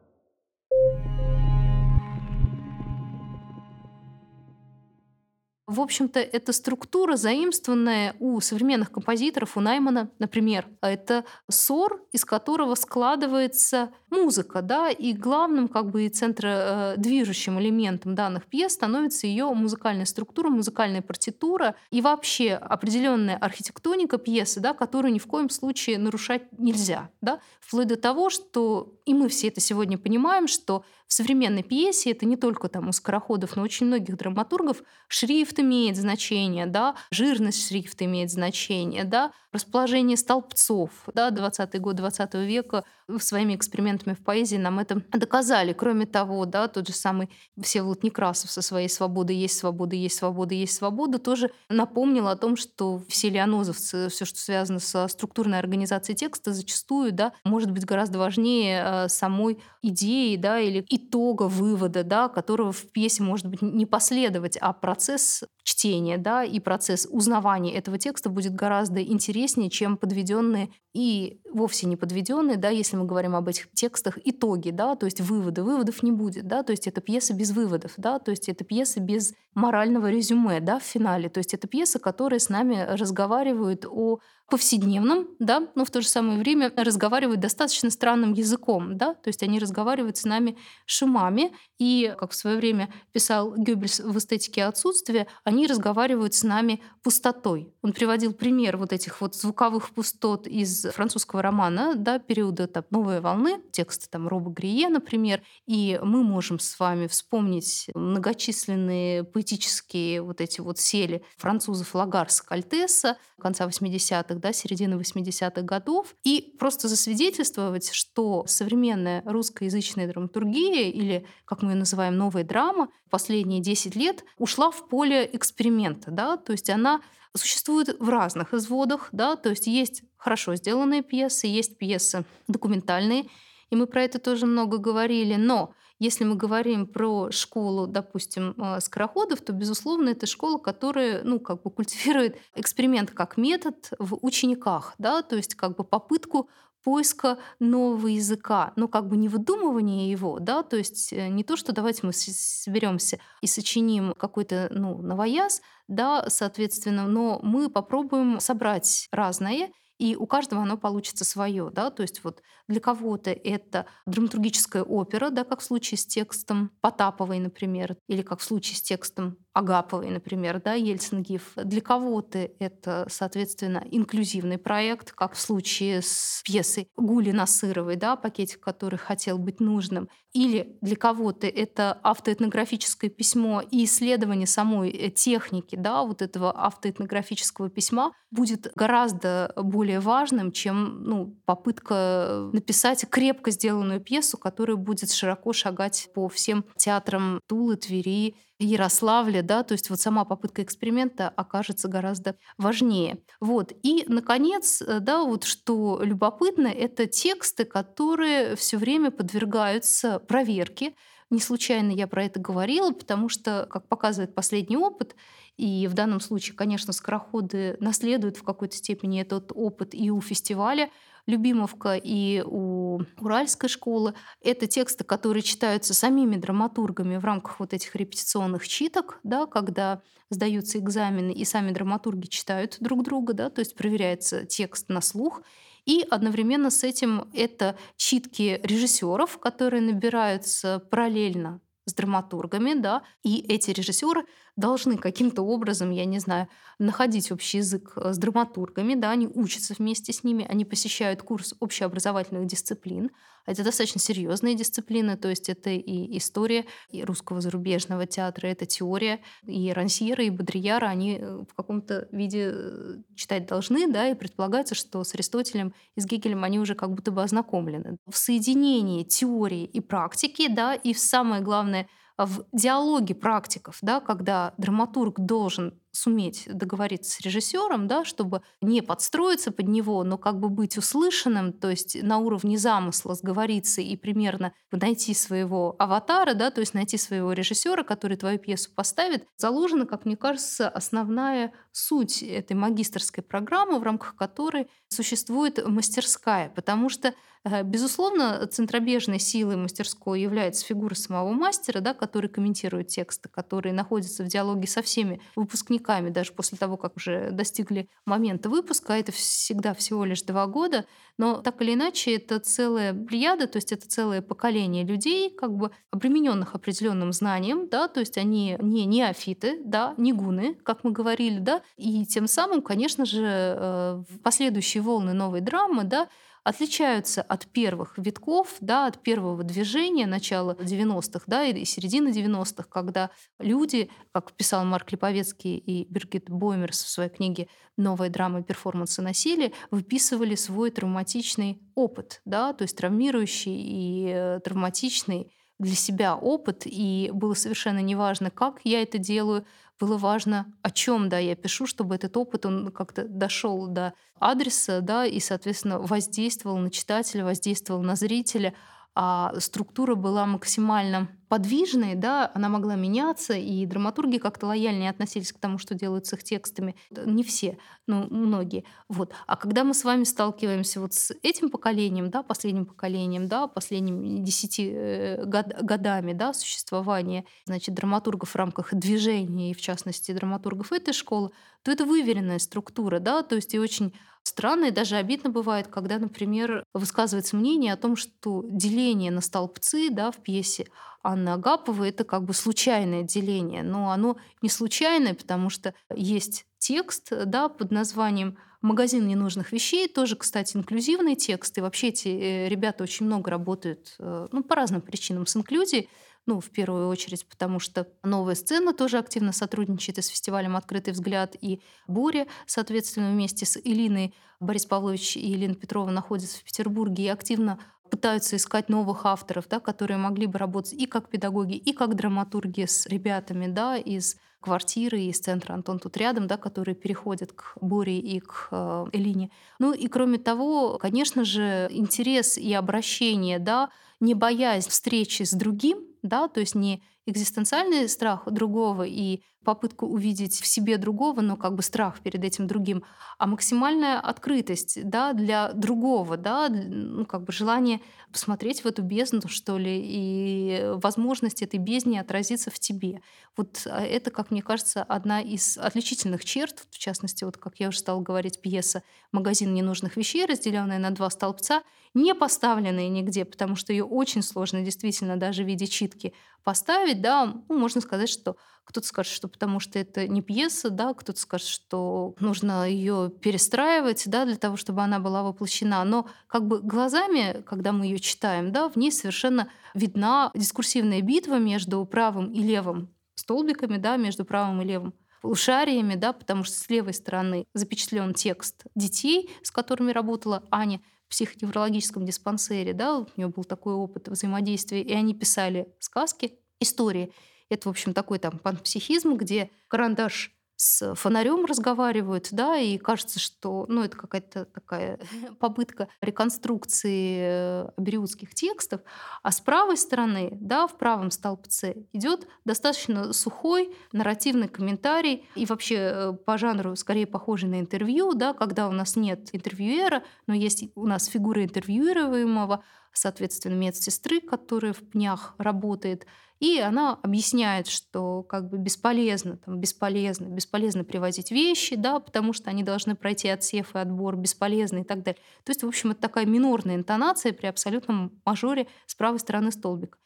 В общем-то, это структура, заимствованная у современных композиторов, у Наймана, например. А Это ссор, из которого складывается музыка, да, и главным как бы и центродвижущим элементом данных пьес становится ее музыкальная структура, музыкальная партитура и вообще определенная архитектоника пьесы, да, которую ни в коем случае нарушать нельзя, да, вплоть до того, что и мы все это сегодня понимаем, что в современной пьесе это не только там у скороходов, но очень многих драматургов шрифт имеет значение, да, жирность шрифта имеет значение, да, расположение столбцов, да, 20-й год 20 века своими экспериментами в поэзии нам это доказали. Кроме того, да, тот же самый Всеволод Некрасов со своей «Свобода есть свобода, есть свобода, есть свобода» тоже напомнил о том, что все леонозовцы, все, что связано со структурной организацией текста, зачастую да, может быть гораздо важнее э, самой идеи да, или итога, вывода, да, которого в пьесе может быть не последовать, а процесс чтения да, и процесс узнавания этого текста будет гораздо интереснее, чем подведенные и вовсе не подведенные, да, если мы говорим об этих текстах, итоги, да, то есть выводы. Выводов не будет, да, то есть это пьеса без выводов, да, то есть это пьеса без морального резюме, да, в финале. То есть это пьеса, которая с нами разговаривает о повседневном, да, но в то же самое время разговаривают достаточно странным языком, да, то есть они разговаривают с нами шумами, и, как в свое время писал Гёббельс в «Эстетике отсутствия», они разговаривают с нами пустотой. Он приводил пример вот этих вот звуковых пустот из французского романа, да, периода там, «Новой волны», текста там Роба Грие, например, и мы можем с вами вспомнить многочисленные поэтические вот эти вот сели французов Лагарса, Кальтеса конца 80-х, да, середины 80-х годов, и просто засвидетельствовать, что современная русскоязычная драматургия, или, как мы ее называем, новая драма, последние 10 лет ушла в поле эксперимента, да, то есть она существует в разных изводах, да, то есть есть хорошо сделанные пьесы, есть пьесы документальные, и мы про это тоже много говорили, но если мы говорим про школу, допустим, э, скороходов, то, безусловно, это школа, которая ну, как бы культивирует эксперимент как метод в учениках, да, то есть как бы попытку поиска нового языка, но как бы не выдумывание его, да, то есть э, не то, что давайте мы соберемся и сочиним какой-то ну, новояз, да, соответственно, но мы попробуем собрать разное и у каждого оно получится свое, да, то есть вот для кого-то это драматургическая опера, да, как в случае с текстом Потаповой, например, или как в случае с текстом Агаповой, например, да, Ельцин Гиф. Для кого-то это, соответственно, инклюзивный проект, как в случае с пьесой Гули Насыровой, да, пакетик, который хотел быть нужным. Или для кого-то это автоэтнографическое письмо и исследование самой э, техники, да, вот этого автоэтнографического письма будет гораздо более важным, чем ну, попытка написать крепко сделанную пьесу, которая будет широко шагать по всем театрам Тулы, Твери, Ярославля, да, то есть вот сама попытка эксперимента окажется гораздо важнее. Вот. И, наконец, э, да, вот что любопытно, это тексты, которые все время подвергаются проверке. Не случайно я про это говорила, потому что, как показывает последний опыт, и в данном случае, конечно, скороходы наследуют в какой-то степени этот опыт и у фестиваля Любимовка и у Уральской школы. Это тексты, которые читаются самими драматургами в рамках вот этих репетиционных читок, да, когда сдаются экзамены, и сами драматурги читают друг друга, да, то есть проверяется текст на слух. И одновременно с этим это читки режиссеров, которые набираются параллельно с драматургами, да, и эти режиссеры должны каким-то образом, я не знаю, находить общий язык э, с драматургами, да, они учатся вместе с ними, они посещают курс общеобразовательных дисциплин. Это достаточно серьезные дисциплины, то есть это и история и русского зарубежного театра, это теория. И Рансьера, и Бодрияра, они э, в каком-то виде э, читать должны, да, и предполагается, что с Аристотелем и с Гегелем они уже как будто бы ознакомлены. В соединении теории и практики, да, и самое главное — в диалоге практиков, да, когда драматург должен суметь договориться с режиссером, да, чтобы не подстроиться под него, но как бы быть услышанным, то есть на уровне замысла сговориться и примерно найти своего аватара, да, то есть найти своего режиссера, который твою пьесу поставит, заложена, как мне кажется, основная суть этой магистрской программы, в рамках которой существует мастерская, потому что Э, безусловно, центробежной силой мастерской является фигура самого мастера, да, который комментирует тексты, который находится в диалоге со всеми выпускниками, даже после того, как уже достигли момента выпуска. Это всегда всего лишь два года. Но так или иначе, это целая плеяда, то есть это целое поколение людей, как бы обремененных определенным знанием, да, то есть они не неофиты, да, не гуны, как мы говорили, да, и тем самым, конечно же, э, последующие волны новой драмы, да, отличаются от первых витков, да, от первого движения начала 90-х да, и середины 90-х, когда люди, как писал Марк Липовецкий и Бергит Боймерс в своей книге «Новая драма перформанса насилия», выписывали свой травматичный опыт, да, то есть травмирующий и э, травматичный для себя опыт, и было совершенно неважно, как я это делаю, было важно, о чем да, я пишу, чтобы этот опыт он как-то дошел до адреса, да, и, соответственно, воздействовал на читателя, воздействовал на зрителя, а структура была максимально подвижной, да, она могла меняться, и драматурги как-то лояльнее относились к тому, что делают с их текстами. Не все, но многие. Вот. А когда мы с вами сталкиваемся вот с этим поколением, да, последним поколением, да, последними десяти э, год, годами да, существования значит, драматургов в рамках движения, и в частности драматургов этой школы, то это выверенная структура, да, то есть и очень Странно и даже обидно бывает, когда, например, высказывается мнение о том, что деление на столбцы да, в пьесе Анны Агаповой — это как бы случайное деление. Но оно не случайное, потому что есть текст да, под названием «Магазин ненужных вещей», тоже, кстати, инклюзивный текст. И вообще эти э, ребята очень много работают э, ну, по разным причинам с инклюзией. Ну, в первую очередь, потому что новая сцена тоже активно сотрудничает и с фестивалем «Открытый взгляд», и «Буря», соответственно, вместе с Илиной Борис Павлович и Елена Петрова находятся в Петербурге и активно пытаются искать новых авторов, да, которые могли бы работать и как педагоги, и как драматурги с ребятами да, из квартиры, из центра Антон тут рядом, да, которые переходят к Боре и к э, Элине. Ну и кроме того, конечно же, интерес и обращение, да, не боясь встречи с другим, да, то есть не экзистенциальный страх другого и попытку увидеть в себе другого, но как бы страх перед этим другим, а максимальная открытость да, для другого, да, ну, как бы желание посмотреть в эту бездну, что ли, и возможность этой бездни отразиться в тебе. Вот а, это, как мне кажется, одна из отличительных черт, в частности, вот как я уже стала говорить, пьеса «Магазин ненужных вещей», разделенная на два столбца, не поставленная нигде, потому что ее очень сложно действительно даже в виде читки поставить, да, ну, можно сказать, что кто-то скажет, что потому что это не пьеса, да, кто-то скажет, что нужно ее перестраивать, да, для того, чтобы она была воплощена. Но как бы глазами, когда мы ее читаем, да, в ней совершенно видна дискурсивная битва между правым и левым столбиками, да, между правым и левым полушариями, да, потому что с левой стороны запечатлен текст детей, с которыми работала Аня психоневрологическом диспансере, да, у нее был такой опыт взаимодействия, и они писали сказки, истории. Это, в общем, такой там панпсихизм, где карандаш с фонарем разговаривают, да, и кажется, что, ну, это какая-то такая попытка реконструкции абериутских текстов, а с правой стороны, да, в правом столбце идет достаточно сухой нарративный комментарий. И вообще э, по жанру скорее похожий на интервью, да, когда у нас нет интервьюера, но есть у нас фигура интервьюируемого, соответственно, медсестры, которая в пнях работает, и она объясняет, что как бы бесполезно, там, бесполезно, бесполезно привозить вещи, да, потому что они должны пройти отсев и отбор, бесполезно и так далее. То есть, в общем, это такая минорная интонация при абсолютном мажоре с правой стороны столбика.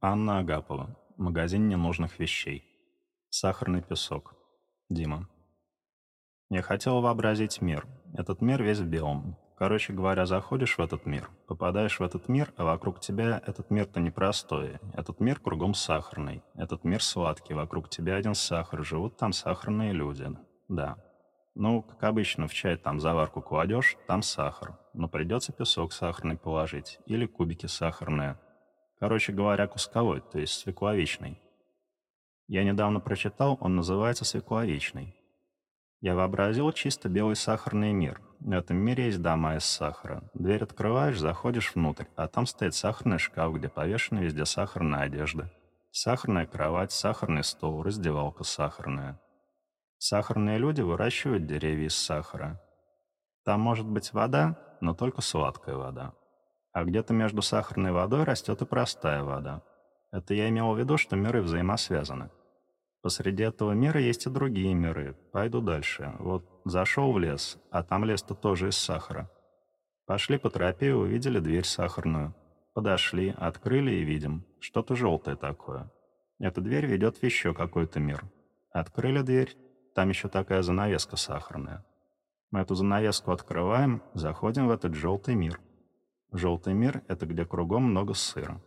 Анна Агапова. Магазин ненужных вещей. Сахарный песок. Дима. Я хотел вообразить мир. Этот мир весь в белом. Короче говоря, заходишь в этот мир, попадаешь в этот мир, а вокруг тебя этот мир-то непростой. Этот мир кругом сахарный. Этот мир сладкий, вокруг тебя один сахар, живут там сахарные люди. Да. Ну, как обычно, в чай там заварку кладешь, там сахар. Но придется песок сахарный положить или кубики сахарные. Короче говоря, кусковой, то есть свекловичный. Я недавно прочитал, он называется свекловичный. Я вообразил чисто белый сахарный мир. В этом мире есть дома из сахара. Дверь открываешь, заходишь внутрь, а там стоит сахарный шкаф, где повешена везде сахарная одежда. Сахарная кровать, сахарный стол, раздевалка сахарная. Сахарные люди выращивают деревья из сахара. Там может быть вода, но только сладкая вода. А где-то между сахарной водой растет и простая вода. Это я имел в виду, что миры взаимосвязаны. Посреди этого мира есть и другие миры. Пойду дальше. Вот зашел в лес, а там лес-то тоже из сахара. Пошли по тропе и увидели дверь сахарную. Подошли, открыли и видим. Что-то желтое такое. Эта дверь ведет в еще какой-то мир. Открыли дверь, там еще такая занавеска сахарная. Мы эту занавеску открываем, заходим в этот желтый мир. Желтый мир — это где кругом много сыра.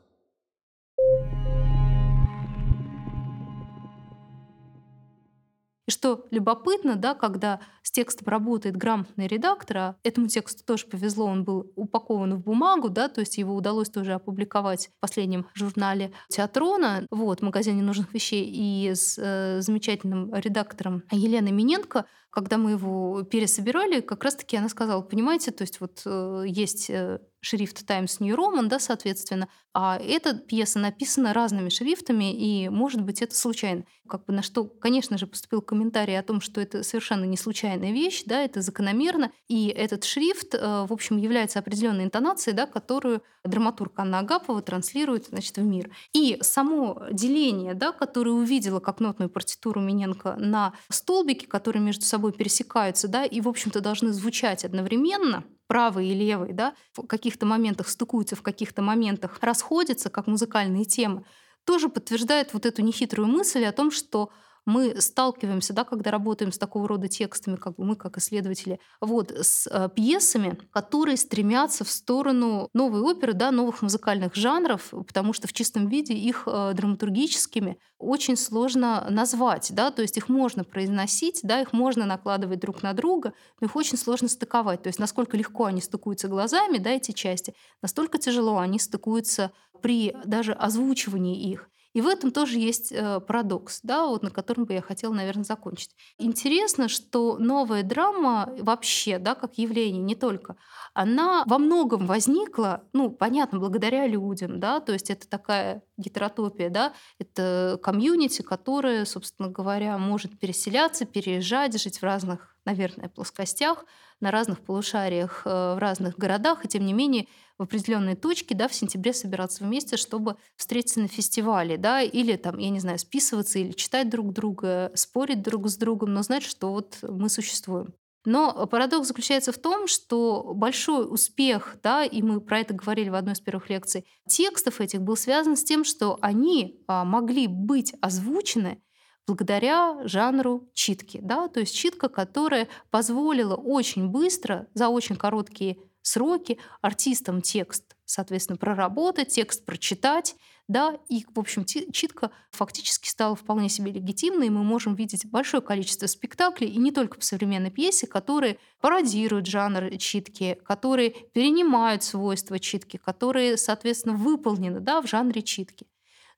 И что любопытно, да, когда с текстом работает грамотный редактор, а этому тексту тоже повезло, он был упакован в бумагу, да, то есть его удалось тоже опубликовать в последнем журнале Театрона, вот, магазин ненужных вещей, и с э, замечательным редактором Еленой Миненко. Когда мы его пересобирали, как раз-таки она сказала, понимаете, то есть вот э, есть э, шрифт Times New Roman, да, соответственно, а эта пьеса написана разными шрифтами, и, может быть, это случайно. Как бы на что, конечно же, поступил комментарий о том, что это совершенно не случайная вещь, да, это закономерно, и этот шрифт, э, в общем, является определенной интонацией, да, которую драматург Анна Агапова транслирует, значит, в мир. И само деление, да, которое увидела как нотную партитуру Миненко на столбики, которые между собой пересекаются, да, и, в общем-то, должны звучать одновременно, правый и левый, да, в каких-то моментах стыкуются, в каких-то моментах расходятся, как музыкальные темы, тоже подтверждает вот эту нехитрую мысль о том, что мы сталкиваемся, да, когда работаем с такого рода текстами, как мы, как исследователи, вот, с э, пьесами, которые стремятся в сторону новой оперы, да, новых музыкальных жанров, потому что в чистом виде их э, драматургическими очень сложно назвать, да, то есть их можно произносить, да, их можно накладывать друг на друга, но их очень сложно стыковать. То есть насколько легко они стыкуются глазами, да, эти части, настолько тяжело они стыкуются при даже озвучивании их. И в этом тоже есть э, парадокс, да, вот на котором бы я хотела, наверное, закончить. Интересно, что новая драма вообще, да, как явление, не только, она во многом возникла, ну, понятно, благодаря людям, да, то есть это такая гетеротопия, да, это комьюнити, которое, собственно говоря, может переселяться, переезжать, жить в разных, наверное, плоскостях, на разных полушариях, э, в разных городах, и тем не менее в определенные точки, да, в сентябре собираться вместе, чтобы встретиться на фестивале, да, или там, я не знаю, списываться или читать друг друга, спорить друг с другом, но знать, что вот мы существуем. Но парадокс заключается в том, что большой успех, да, и мы про это говорили в одной из первых лекций, текстов этих был связан с тем, что они а, могли быть озвучены благодаря жанру читки. Да? То есть читка, которая позволила очень быстро, за очень короткие сроки артистам текст, соответственно, проработать, текст прочитать, да, и, в общем, читка фактически стала вполне себе легитимной, и мы можем видеть большое количество спектаклей, и не только по современной пьесе, которые пародируют жанр читки, которые перенимают свойства читки, которые, соответственно, выполнены да, в жанре читки.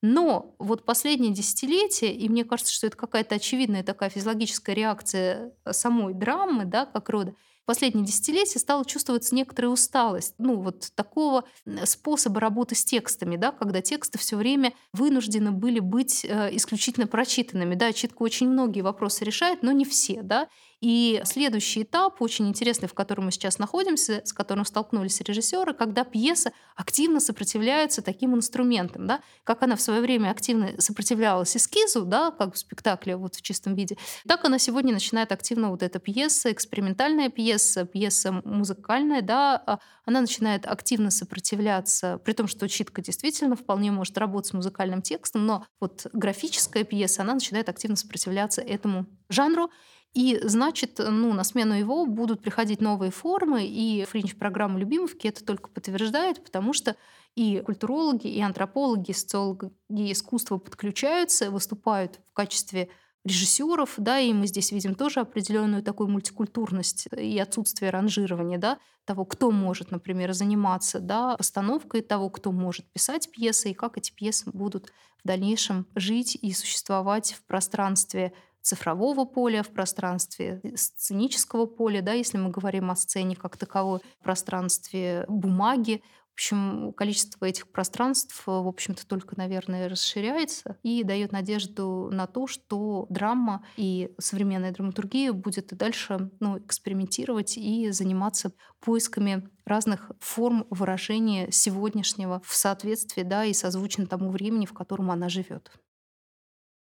Но вот последнее десятилетие, и мне кажется, что это какая-то очевидная такая физиологическая реакция самой драмы, да, как рода, последние десятилетия стала чувствоваться некоторая усталость, ну, вот такого способа работы с текстами, да, когда тексты все время вынуждены были быть э, исключительно прочитанными. Да, читка очень многие вопросы решает, но не все, да. И следующий этап, очень интересный, в котором мы сейчас находимся, с которым столкнулись режиссеры, когда пьеса активно сопротивляется таким инструментам, да, как она в свое время активно сопротивлялась эскизу, да, как в спектакле вот в чистом виде, так она сегодня начинает активно вот эта пьеса, экспериментальная пьеса, пьеса музыкальная, да, а она начинает активно сопротивляться, при том, что читка действительно вполне может работать с музыкальным текстом, но вот графическая пьеса, она начинает активно сопротивляться этому жанру, и значит, ну, на смену его будут приходить новые формы, и фринж-программа Любимовки это только подтверждает, потому что и культурологи, и антропологи, и социологи искусства подключаются, выступают в качестве режиссеров, да, и мы здесь видим тоже определенную такую мультикультурность и отсутствие ранжирования, да, того, кто может, например, заниматься, да, постановкой того, кто может писать пьесы и как эти пьесы будут в дальнейшем жить и существовать в пространстве цифрового поля, в пространстве сценического поля, да, если мы говорим о сцене как таковой, в пространстве бумаги, в общем, количество этих пространств, в общем-то, только, наверное, расширяется и дает надежду на то, что драма и современная драматургия будет и дальше ну, экспериментировать и заниматься поисками разных форм выражения сегодняшнего в соответствии да, и созвучно тому времени, в котором она живет.